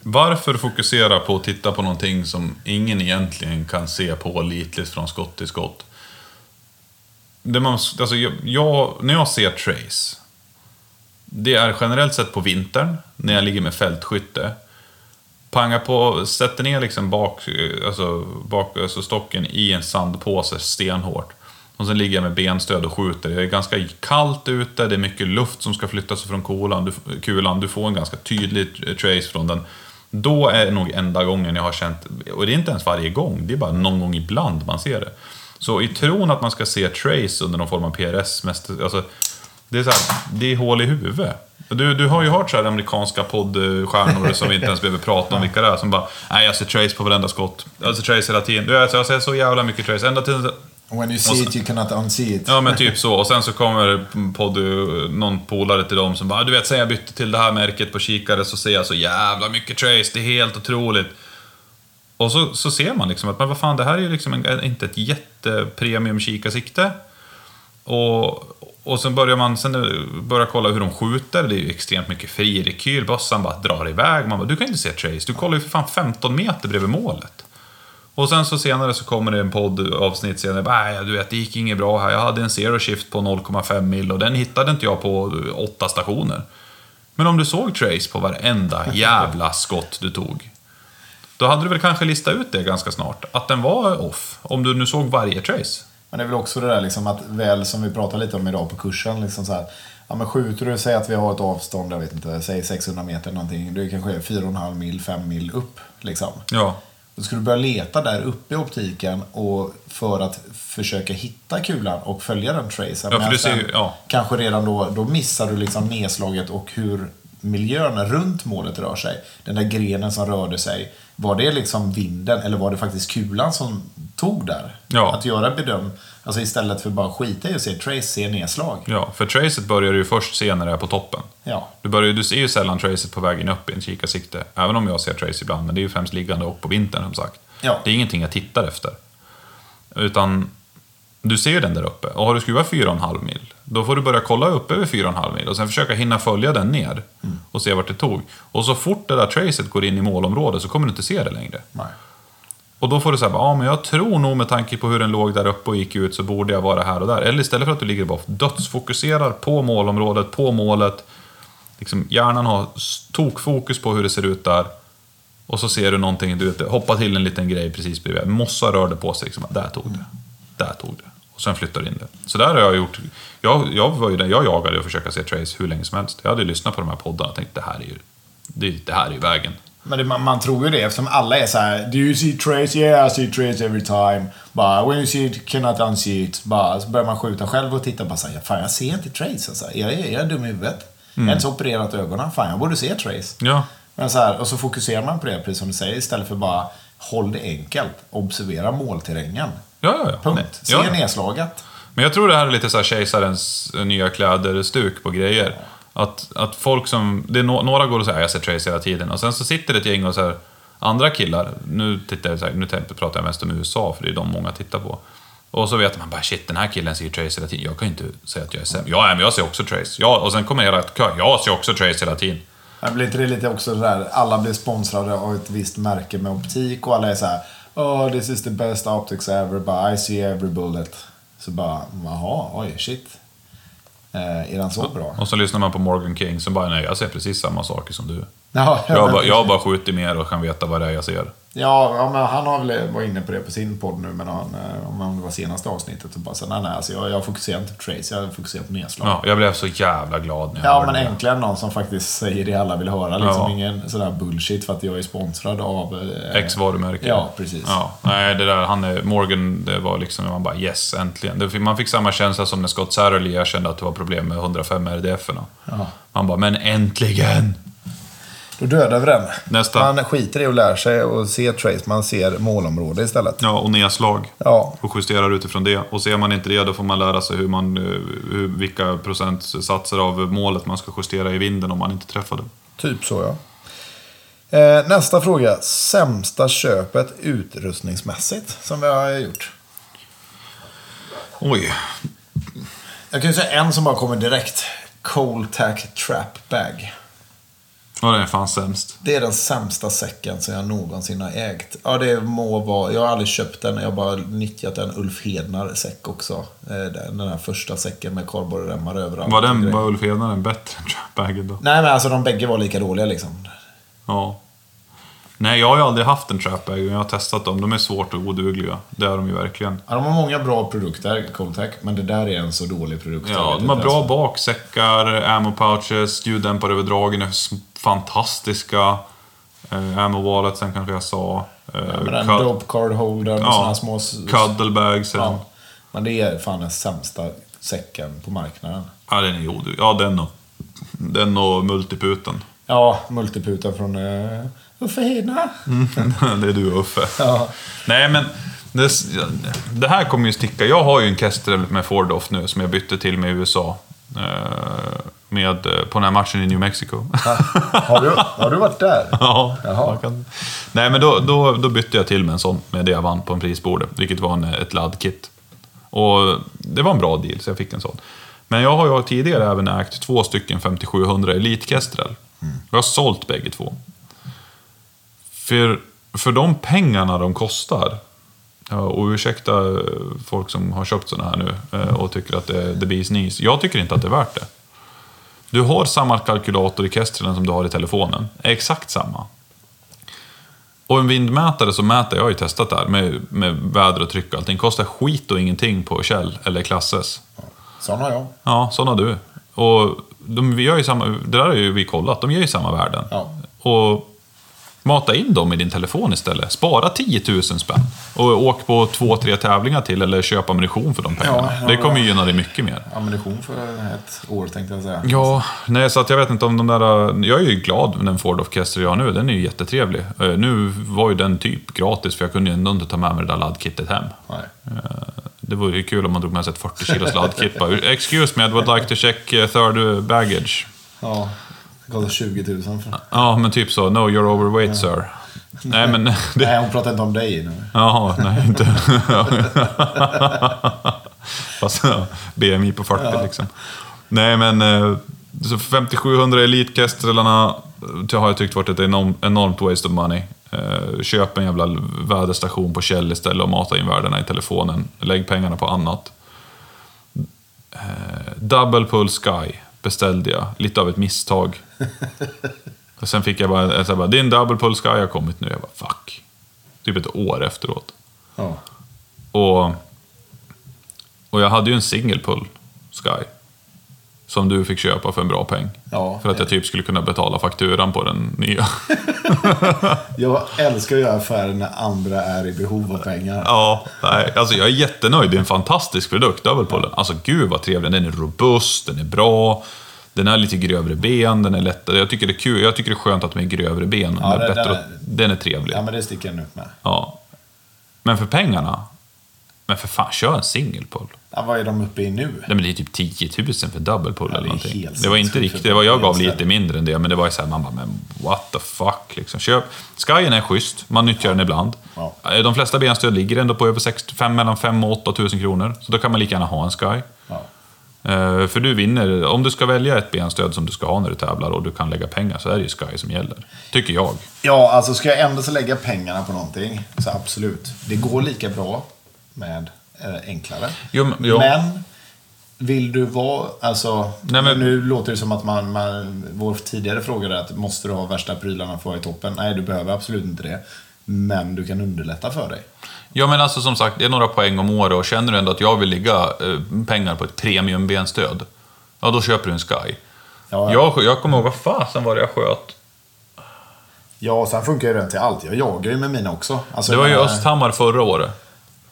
Varför fokusera på att titta på någonting som ingen egentligen kan se pålitligt från skott till skott? Det man, alltså jag, jag, när jag ser trace, det är generellt sett på vintern, när jag ligger med fältskytte. Panga på, sätter ner liksom bak, alltså, bak, alltså stocken i en sandpåse stenhårt. Och sen ligger jag med benstöd och skjuter. Det är ganska kallt ute, det är mycket luft som ska flyttas från kulan. Du, kulan. du får en ganska tydlig trace från den. Då är det nog enda gången jag har känt, och det är inte ens varje gång, det är bara någon gång ibland man ser det. Så i tron att man ska se trace under någon form av PRS, mest, alltså, det är, så här, det är hål i huvudet. Du, du har ju hört så här amerikanska poddstjärnor som vi inte ens behöver prata om vilka det är, som bara Nej, jag ser trace på varenda skott. Jag ser trace hela tiden. Du jag ser så jävla mycket trace. Ända till... When you see så- it you cannot unsee it. Ja, men typ så. Och sen så kommer podd, någon polare till dem som bara Du vet, sen jag bytte till det här märket på kikare så ser jag så jävla mycket trace. Det är helt otroligt. Och så, så ser man liksom att, men vad fan, det här är ju liksom en, inte ett jättepremium kikarsikte. Och, och sen börjar man sen börjar kolla hur de skjuter. Det är ju extremt mycket fri rekyl. Bössan bara drar iväg. Man bara, du kan inte se trace. Du kollar ju för fan 15 meter bredvid målet. Och sen så senare så kommer det en poddavsnitt senare. Nej, du vet, det gick inget bra här. Jag hade en zero shift på 0,5 mil och den hittade inte jag på åtta stationer. Men om du såg trace på varenda jävla skott du tog. Då hade du väl kanske listat ut det ganska snart. Att den var off. Om du nu såg varje trace. Men det är väl också det där liksom att väl som vi pratade lite om idag på kursen. Liksom så här, ja, men skjuter du, säg att vi har ett avstånd, jag vet inte, säg 600 meter någonting. Det kanske är 4,5 mil, 5 mil upp. Liksom. Ja. Då ska du börja leta där uppe i optiken och för att försöka hitta kulan och följa den tracen. Ja, för Men du ser ju- sen ja. Kanske redan då, då missar du liksom nedslaget och hur miljön runt målet rör sig. Den där grenen som rörde sig. Var det liksom vinden eller var det faktiskt kulan som tog där. Ja. Att göra bedöm, alltså istället för bara skita i att se trace, se nedslag. Ja, för tracet börjar du ju först se när det är på toppen. Ja. Du, börjar, du ser ju sällan tracet på vägen upp i en kikarsikte. Även om jag ser trace ibland, men det är ju främst liggande och på vintern som sagt. Ja. Det är ingenting jag tittar efter. Utan du ser den där uppe. Och har du skruvat 4,5 mil, då får du börja kolla upp över 4,5 mil och sen försöka hinna följa den ner och se vart det tog. Och så fort det där tracet går in i målområdet så kommer du inte se det längre. Nej. Och då får du säga, ja men jag tror nog med tanke på hur den låg där uppe och gick ut så borde jag vara här och där. Eller istället för att du ligger bara dödsfokuserar på målområdet, på målet. Liksom, hjärnan har tokfokus på hur det ser ut där. Och så ser du någonting, du vet, hoppa till en liten grej precis bredvid. Mossa rörde på sig, liksom, där tog det. Där tog det. Och sen flyttar du in det. Så där har jag gjort. Jag, jag var ju den, jag jagade att försöka se Trace hur länge som helst. Jag hade ju lyssnat på de här poddarna och tänkt, det här är ju, det, det här är vägen. Men det, man, man tror ju det eftersom alla är så här. Do you see trace? Yeah, I see trace every time. Bara, when you see it, cannot unsee it. Bara, så börjar man skjuta själv och titta bara så här, fan jag ser inte trace. Alltså. Jag, är, jag är dum i huvudet. Jag har inte opererat ögonen. Fan, jag borde se trace. Ja, Men så här, och så fokuserar man på det, precis som du säger, istället för bara håll det enkelt. Observera målterrängen. Ja, ja. ja. Punkt. Se ja, nedslaget. Men jag tror det här är lite så här kejsarens nya kläder-stuk på grejer. Att, att folk som... Det är no, några går och säger jag ser Trace hela tiden. Och sen så sitter det ett gäng och så här, andra killar, nu, tittar jag, så här, nu pratar jag mest om USA för det är de många tittar på. Och så vet man bara shit, den här killen ser Trace hela tiden. Jag kan ju inte säga att jag är sämre. Ja, men jag ser också Trace. Ja, och sen kommer hela kö. Jag ser också Trace hela tiden. Men blir inte det lite också där, alla blir sponsrade av ett visst märke med optik och alla är så här, Oh, this is the best optics ever, but I see every bullet. Så bara, jaha, oj, shit. Eh, är den så bra? Och så lyssnar man på Morgan King som bara, nej, jag ser precis samma saker som du. Ja, Jag bara, jag har bara skjutit mer och kan veta vad det är jag ser. Ja, ja, men han har väl varit inne på det på sin podd nu, men han, eh, om det var senaste avsnittet. Och bara så, nej, nej, alltså jag, jag fokuserar inte på trace, jag fokuserar på nedslag. Ja, jag blev så jävla glad när jag Ja, men det. äntligen någon som faktiskt säger det alla vill höra. Liksom Ja. ingen sådär bullshit för att jag är sponsrad av... eh, Ex-varumärke. Ja, precis. Ja, nej, det där, han är, Morgan, det var liksom, man bara yes, äntligen. Man fick samma känsla som när Scott Satterley erkände att det var problem med 105 RDF-erna. Ja. Man bara, men äntligen! Då dödar vi den. Nästa. Man skiter i att lära sig och se trace, man ser målområde istället. Ja, och nedslag. Ja, Och justerar utifrån det. Och ser man inte det, då får man lära sig hur man, eh, hur, vilka procentsatser av målet man ska justera i vinden om man inte träffade. typ så ja. Eh, nästa fråga. Sämsta köpet utrustningsmässigt som vi har gjort. Oj. Jag kan ju säga en som bara kommer direkt. Coltac Trap Bag. Ja, den är fan sämst. Det är den sämsta säcken som jag någonsin har ägt. Ja, det må vara... Jag har aldrig köpt den. Jag har bara nyttjat en Ulf Hednar-säck också. Eh, Den den här första säcken med kardborreremmar överallt. Var den, var Ulf Hednaren bättre än Trapbagen då? Nej, men alltså de bägge var lika dåliga liksom. Ja. Nej, jag har ju aldrig haft en trapbag, men jag har testat dem. De är svårt och odugliga. Det är de ju verkligen. Ja, de har många bra produkter, Coltac, men det där är en så dålig produkt. Ja, de har bra ens. baksäckar, ammo pouches, ljuddämpare över dragen är fantastiska. Eh, ammo walletsen kanske jag sa. Eh, Ja, men den cud- dope card holdern och Ja, sådana små... Cuddlebagsen. Ja. Ja. Men det är fan den sämsta säcken på marknaden. den är oduglig. Ja, den och, den och multiputen. Ja, multiputa från uh, Uffe Hedna. det är du och Uffe. Ja. Nej, men det, det här kommer ju sticka. Jag har ju en Kestrel med Ford Off nu som jag bytte till med i USA. Eh, Med, eh, på den här matchen i New Mexico. Har, du, har du varit där? Ja, Jaha. kan... Nej, men då, då, då bytte jag till med en sån med det jag vann på en prisbordet, vilket var en, ett laddkit. Och det var en bra deal, så jag fick en sån. Men jag har ju tidigare även ägt två stycken 5700 Elite Kestrel. Jag har sålt bägge två. För, för de pengarna de kostar, och ursäkta eh, folk som har köpt såna här nu eh, och tycker att det the bee's knees. Jag tycker inte att det är värt det. Du har samma kalkylator i Kestrelen som du har i telefonen. Exakt samma. Och en vindmätare så mäter, jag har ju testat det här med, med väder och tryck och allting, kostar skit och ingenting på Kjell eller Klasses. Sån har jag. Ja, sån har du. Och de, vi gör ju samma, det där har ju vi kollat, de ger ju samma värden. Ja. Och Mata in dem i din telefon istället. Spara 10 000 spänn. Och åk på två, tre tävlingar till eller köp ammunition för de pengarna. Ja, det kommer gynna dig mycket mer. Ammunition för ett år tänkte jag säga. Ja, nej, så att jag vet inte om de där... Jag är ju glad med den Ford Orchestra jag har nu. Den är ju jättetrevlig. Eh, Nu var ju den typ gratis för jag kunde ju ändå inte ta med mig det där laddkittet hem. Nej. Eh, Det vore ju kul om man drog med sig ett 40 kilos laddkit. Excuse me, I would like to check eh, third baggage. Ja, kostar 20 000 för... Ja, men typ så. No, you're overweight sir. Nej, men... Det, Nej, hon pratar inte om dig nu. jaha, nej, inte... Fast ja, BMI på 40 liksom. Nej, men... eh, Så 5700 Elite-Kestrarna eh, har jag tyckt varit ett enorm, enormt waste of money. Eh, Köp en jävla väderstation på Kjell istället och mata in värdena i telefonen. Lägg pengarna på annat. Double Pull Sky beställde jag, lite av ett misstag. Och sen fick jag bara, jag bara din Double Pull Sky har kommit nu. Jag bara fuck. Typ ett år efteråt. Ja. Och, och jag hade ju en single pull Sky. Som du fick köpa för en bra peng. Ja. För att jag typ skulle kunna betala fakturan på den nya. Jag älskar att göra affärer när andra är i behov av pengar. Ja, nej, alltså jag är jättenöjd. Det är en fantastisk produkt, Double Pullen. Alltså gud vad trevlig. Den är robust, den är bra. Den är lite grövre ben, den är lättare. Jag tycker det är kul. Jag tycker det är skönt att de är grövre ben. Ja, Den är bättre den är- den är trevlig. Ja, men det sticker den ut med. Ja. Men för pengarna? Men för fan, kör en single pull. Ja, vad är de uppe i nu? Nej, men det är typ 10 000 för double pull Ja, eller någonting. Det var inte riktigt, det var, jag gav lite mindre än det, men det var ju såhär, man bara, men what the fuck liksom. Köp. Skyen är schysst, man nyttjar den ibland. Ja. Eh, De flesta benstöd ligger ändå på över 6, 5, mellan 5 och 8 000 kronor. Så då kan man lika gärna ha en Sky. Eh, För du vinner, om du ska välja ett benstöd som du ska ha när du tävlar och du kan lägga pengar så är det ju Sky som gäller. Tycker jag. ja, alltså ska jag ändå så lägga pengarna på någonting, så absolut. Det går lika bra med eh, enklare. Jo, men- jo. Men vill du vara, alltså, Nej, men- nu låter det som att man, man, vår tidigare fråga är att måste du ha värsta prylarna för att vara i toppen? Nej, du behöver absolut inte det. Men du kan underlätta för dig. Ja men alltså som sagt, det är några poäng om året och känner du ändå att jag vill ligga eh, pengar på ett premiumbenstöd, ja då köper du en Sky. Ja, Jag, jag kommer ihåg, vad fasen var det jag sköt? ja och sen funkar ju den till allt. Jag jagar ju med mina också. Alltså, Det var ju jag- Östhammar förra året.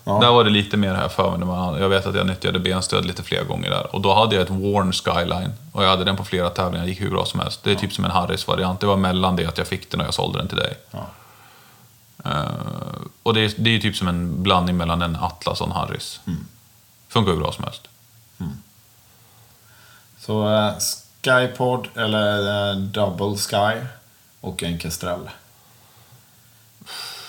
Ja. Där var det lite mer här för mig. Jag vet att jag nyttjade benstöd lite fler gånger där. Och då hade jag ett Warn Skyline. Och jag hade den på flera tävlingar, det gick hur bra som helst. Det är typ som en Harris-variant. Det var mellan det att jag fick den och jag sålde den till dig. Ja. Eh, och det är, det är ju typ som en blandning mellan en Atlas och en Harris. Funkar hur bra som helst. Så eh, Skypod eller eh, Double Sky och en Kestrel.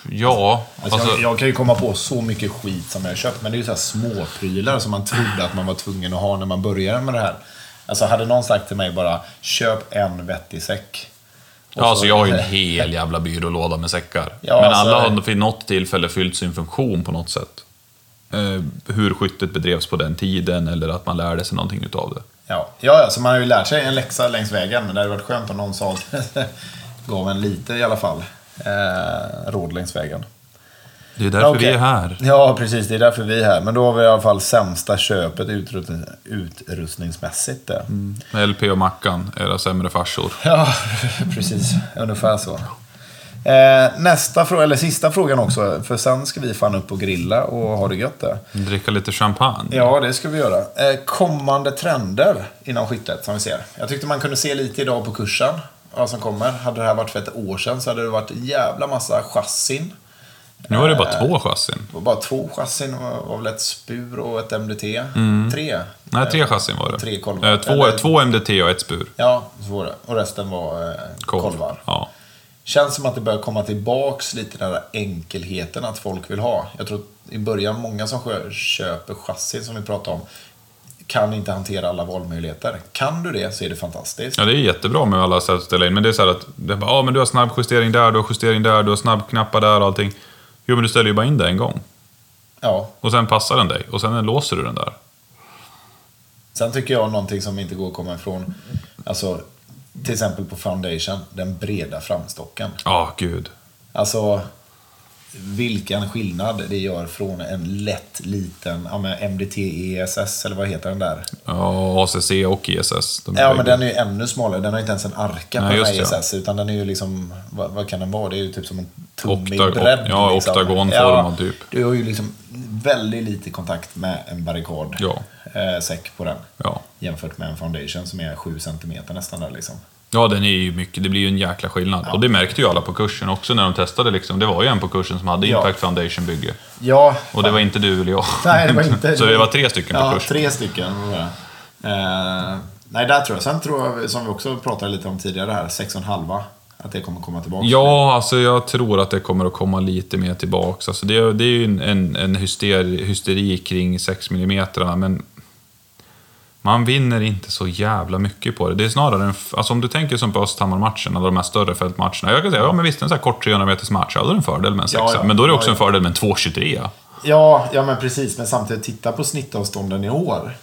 Ja, Alltså, alltså, jag, jag kan ju komma på så mycket skit som jag har köpt, men det är ju så här småprylar som man trodde att man var tvungen att ha när man började med det här. Alltså hade någon sagt till mig bara, köp en vettig säck. Ja, alltså så- jag har ju en hel jävla byrålåda med säckar. Ja, Men alltså- alla har vid något tillfälle fyllt sin funktion på något sätt. Eh, hur skyttet bedrevs på den tiden eller att man lärde sig någonting utav det. Ja, ja, ja, så man har ju lärt sig en läxa längs vägen, men det hade varit skönt om någon sa gav en lite i alla fall eh, råd längs vägen. Det är därför Okej. vi är här. Ja, precis. Det är därför vi är här. Men då har vi i alla fall sämsta köpet utrustning, utrustningsmässigt. Där. Med LP och Mackan, era sämre farsor. Ja, precis. Ungefär så. Eh, nästa fråga, eller sista frågan också. För sen ska vi fan upp och grilla och ha det gött där. Dricka lite champagne. Ja, det ska vi göra. Eh, kommande trender inom skyttet som vi ser. Jag tyckte man kunde se lite idag på kursen. Vad som kommer. Hade det här varit för ett år sedan så hade det varit en jävla massa chassin. Nu var det bara två chassin. Det var bara två chassin. Det var väl ett spur och ett MDT. Tre. Nej, tre chassin var det. Tre kolvar. Eh, Två, Eller- två MDT och ett spur. Ja, så var det. Och resten var eh, Kolv. kolvar. Ja. Känns som att det börjar komma tillbaks lite den där enkelheten att folk vill ha. Jag tror att i början, många som köper chassin som vi pratade om, kan inte hantera alla valmöjligheter. Kan du det så är det fantastiskt. ja, det är jättebra med alla sätt att ställa in. Men det är så här att, bara, ah, men du har snabb justering där, du har justering där, du har snabbknappar där och allting. Jo, men du ställer ju bara in det en gång. Ja. Och sen passar den dig. Och sen låser du den där. Sen tycker jag någonting som inte går att komma ifrån, alltså till exempel på foundation, den breda framstocken. Ja, gud. Alltså, vilken skillnad det gör från en lätt liten ja, MDT ESS, eller vad heter den där? Ja, ACC och. De Ja, men den är ju ännu smalare. Den har inte ens en arka Nej, på den här det. ESS, utan den är ju liksom, vad, vad kan den vara? Det är ju typ som en tumme i Oktagon- bredd. ja, liksom. oktagonformad typ. Du har ju liksom väldigt lite kontakt med en barrikad Ja. eh, säck på den. Ja. Jämfört med en foundation som är 7 cm nästan där liksom. Ja, den är ju mycket, det blir ju en jäkla skillnad. Och det märkte ju alla på kursen också när de testade. Liksom. Det var ju en på kursen som hade Ja. Impact Foundation-bygge. Ja, Och det var inte du eller jag. Nej, det var inte... Så det var tre stycken på ja, kursen. tre stycken. Eh, nej, där tror jag. Sen tror jag, som vi också pratade lite om tidigare här, 6,5. Att det kommer komma tillbaka. Ja, alltså jag tror att det kommer att komma lite mer tillbaks. Alltså det, det är ju en, en, en hyster, hysteri kring 6 mm, men man vinner inte så jävla mycket på det. Det är snarare en, alltså om du tänker som på Östhammar-matchen, alla de här större fältmatcherna. Jag kan säga, ja men visst, en sån här kort 300 meters match, ja då är det en fördel med en Ja, sexa. ja. Men då är det Ja, också en ja. fördel med en 2,23. Ja, ja, men precis. Men samtidigt, titta på snittavstånden i år.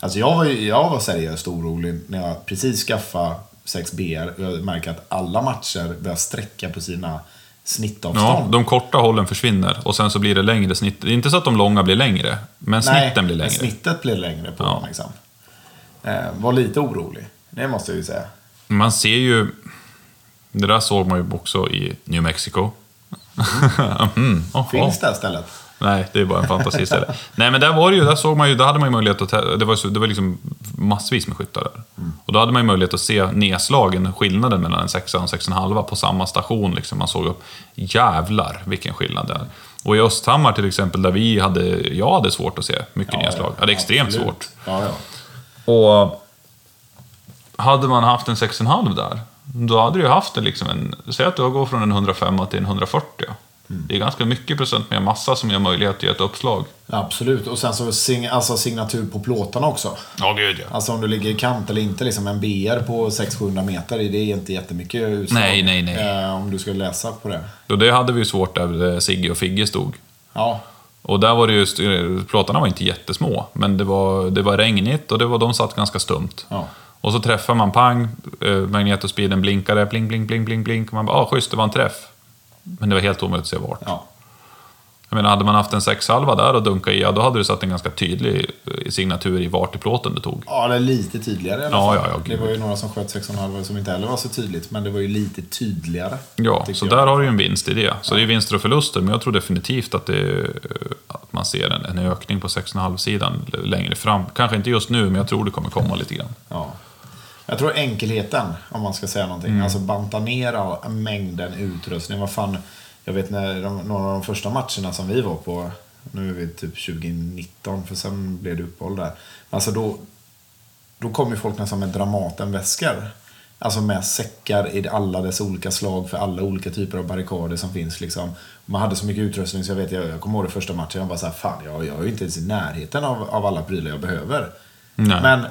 Alltså jag var, ju- jag var seriöst orolig när jag precis skaffade 6BR och jag märker att alla matcher börjar sträcka på sina Ja, snittavstånd. de korta hållen försvinner och sen så blir det längre snitt. Det är inte så att de långa blir längre, men snitten blir längre. snittet blir längre på Ja. dem. Liksom. Eh, var lite orolig. Det måste jag ju säga. Man ser ju... Det där såg man ju också i New Mexico. mm, oho. Finns det här stället? Nej, det är bara en fantasi istället. Nej, men där var det ju, där såg man ju, där hade man ju möjlighet att, det var, det var liksom massvis med skyttar där. Och då hade man ju möjlighet att se nedslagen, skillnaden mellan en sexa och en sex och en halva på samma station. Liksom. Man såg upp, jävlar vilken skillnad det är. Och i Östhammar till exempel, där vi hade, jag hade svårt att se mycket nedslag. Jag hade extremt absolut. svårt. Ja, ja. Och hade man haft en 6,5 där, då hade du haft en, liksom en... Säg att du går från en 105 till en 140. Det är ganska mycket procent mer massa som ger möjlighet till ett uppslag. Absolut. Och sen så sing, alltså signatur på plåtarna också. Ja, gud ja. Alltså om du ligger i kant eller inte, liksom en BR på 600-700 meter, det är inte jättemycket utslag. Nej, nej, nej. Eh, om du ska läsa på det. Och det hade vi ju svårt där eh, Sigge och Figge stod. Ja, Och där var det just, plåtarna var inte jättesmå, men det var, det var regnigt och det var, de satt ganska stumt. ja. Och så träffar man pang, eh, magnetospeeden blinkade, bling, bling, bling, bling, bling. Och man bara, ah, schysst, det var en träff. Men det var helt omöjligt att se vart. ja. Jag menar, hade man haft en sexhalva där och dunka i, ja, då hade du satt en ganska tydlig eh, signatur i vart i plåten du tog. Ja, det är lite tydligare i alla Ja, fall. ja, ja, det gud. var ju några som sköt 6,5 som inte heller var så tydligt, men det var ju lite tydligare. Ja, så jag. där har du ju en vinst i det. Så det är vinster och förluster, men jag tror definitivt att, det, eh, att man ser en, en ökning på 6,5-sidan längre fram. Kanske inte just nu, men jag tror det kommer komma lite grann. Ja. Jag tror enkelheten, om man ska säga någonting. Mm. Alltså banta ner mängden utrustning. Vad fan, jag vet när de, några av de första matcherna som vi var på, nu är vi typ 2019, för sen blev det uppehåll där. Alltså då, då kom ju folk nästan med Dramaten-väskor. Alltså med säckar i alla dess olika slag för alla olika typer av barrikader som finns. Liksom. Man hade så mycket utrustning så jag vet, jag, jag kommer ihåg det första matchen, jag var så här, fan jag, jag är ju inte ens i närheten av, av alla prylar jag behöver. Nej. Men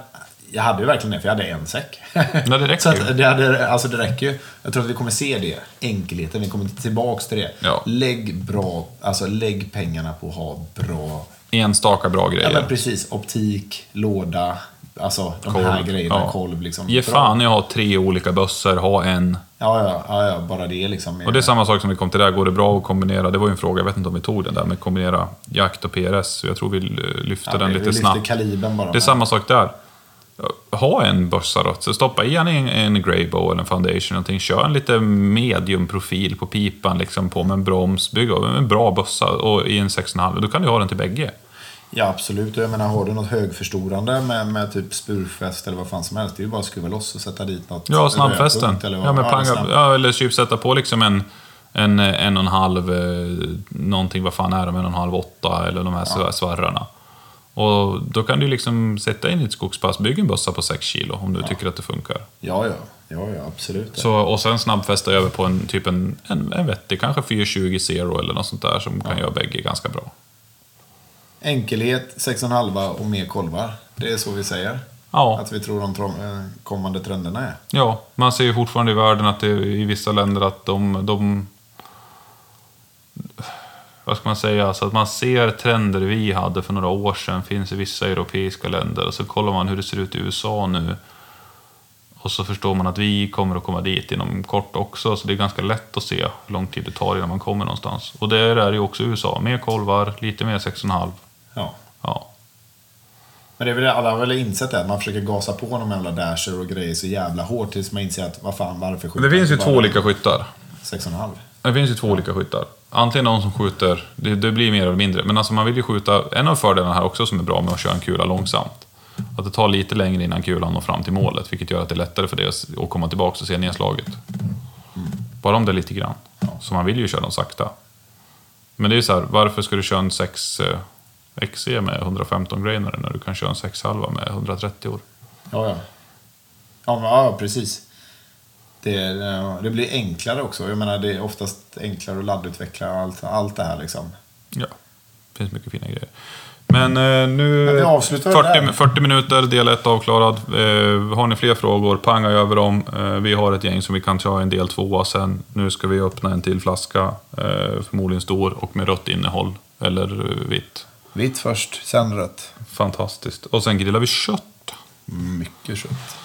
jag hade ju verkligen det, för jag hade en säck. Ja, det räcker så att det, hade, alltså det räcker ju. Jag tror att vi kommer se det. Enkelheten, vi kommer tillbaks till det. Ja. Lägg bra, alltså lägg pengarna på att ha bra, Enstaka bra ja grejer. men precis, optik, låda, alltså de här grejerna, ja. kolv liksom. Ge fan i att ha tre olika bössor, ha en. Ja, ja, ja, ja, bara det liksom. Och det är samma sak som vi kom till där, går det bra att kombinera? Det var ju en fråga, jag vet inte om vi tog den där, men kombinera jakt och PRS. Så jag tror vi lyfte ja, den vi- lite vi lyfter snabbt. kalibern bara. Det är samma sak där. Ha en bössa då. Så stoppa i en, en Greybow eller en Foundation. Någonting. Kör en lite mediumprofil på pipan liksom, på med en broms. Bygg av en bra bössa och i en 6,5. Då kan du ha den till bägge. Ja, absolut. Jag menar, har du något högförstorande med, med typ spurfäst eller vad fan som helst, det är ju bara att skruva loss och sätta dit något. Ja, snabbfästen. Eller vad. Ja, men Ja, panga, ja, eller typ sätta på liksom en, en, en och en halv, eh, någonting, vad fan är de, en och en halv åtta eller de här ja. svarrarna. Och då kan du liksom sätta in i ett skogspass, bygga en bössa på 6 kilo om du tycker att det funkar. Ja, ja. Ja, ja, absolut. Så, och sen snabbfästa över på en, typ en, en, en vettig, kanske 420 Zero eller något sånt där som kan göra bägge ganska bra. Enkelhet, 6,5 och mer kolvar. Det är så vi säger. Ja, Att vi tror de eh, kommande trenderna är. ja, man ser ju fortfarande i världen att det i vissa länder att de, de vad ska man säga, så att man ser trender vi hade för några år sedan finns i vissa europeiska länder och så kollar man hur det ser ut i USA nu. Och så förstår man att vi kommer att komma dit inom kort också, så det är ganska lätt att se hur lång tid det tar innan man kommer någonstans. Och det är ju också i USA. Mer kolvar, lite mer 6,5. Ja. Ja. Men det är väl, alla har väl insett det, att man försöker gasa på de jävla dasher och grejer så jävla hårt tills man inser att, vad fan, varför skjuter Det finns ju två olika skyttar. 6,5. Det finns ju två olika skyttar. Antingen någon som skjuter, det, det blir mer eller mindre, men alltså man vill ju skjuta, en av fördelarna här också som är bra med att köra en kula långsamt. Att det tar lite längre innan kulan når fram till målet, vilket gör att det är lättare för det att komma tillbaka och se nedslaget. Bara om det är lite grann. Så man vill ju köra dem sakta. Men det är ju så här, varför ska du köra en 6 eh, XE med 115 grainare när du kan köra en 6 halva med 130 år? Ja, ja. Ja, men, ja precis. Det, det blir enklare också. Jag menar, det är oftast enklare att laddutveckla och allt, allt det här liksom. Ja, det finns mycket fina grejer. Men eh, nu... Men vi avslutar väl 40, där. 40 minuter, del 1 avklarad. Eh, har ni fler frågor, panga över dem. Eh, vi har ett gäng som vi kan köra en del tvåa sen. Nu ska vi öppna en till flaska, eh, förmodligen stor och med rött innehåll. Eller eh, vitt. Vitt först, sen rött. Fantastiskt. Och sen grillar vi kött. Mycket kött.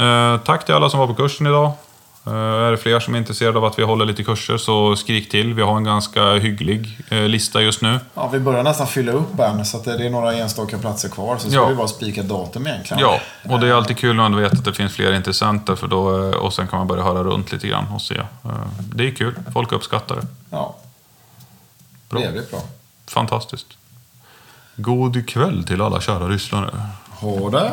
Eh, tack till alla som var på kursen idag. Eh, är det fler som är intresserade av att vi håller lite kurser så skrik till. Vi har en ganska hygglig eh, lista just nu. Ja, vi börjar nästan fylla upp än, så att det är några enstaka platser kvar. Så ska Ja. vi bara spika datum egentligen. Ja, och det är alltid kul när man vet att det finns fler intressenter för då, eh, och sen kan man börja höra runt lite grann och se. Eh, Det är kul, folk uppskattar det. Ja. Bra. Jävligt bra. Fantastiskt. God kväll till alla kära lyssnare. Ha det.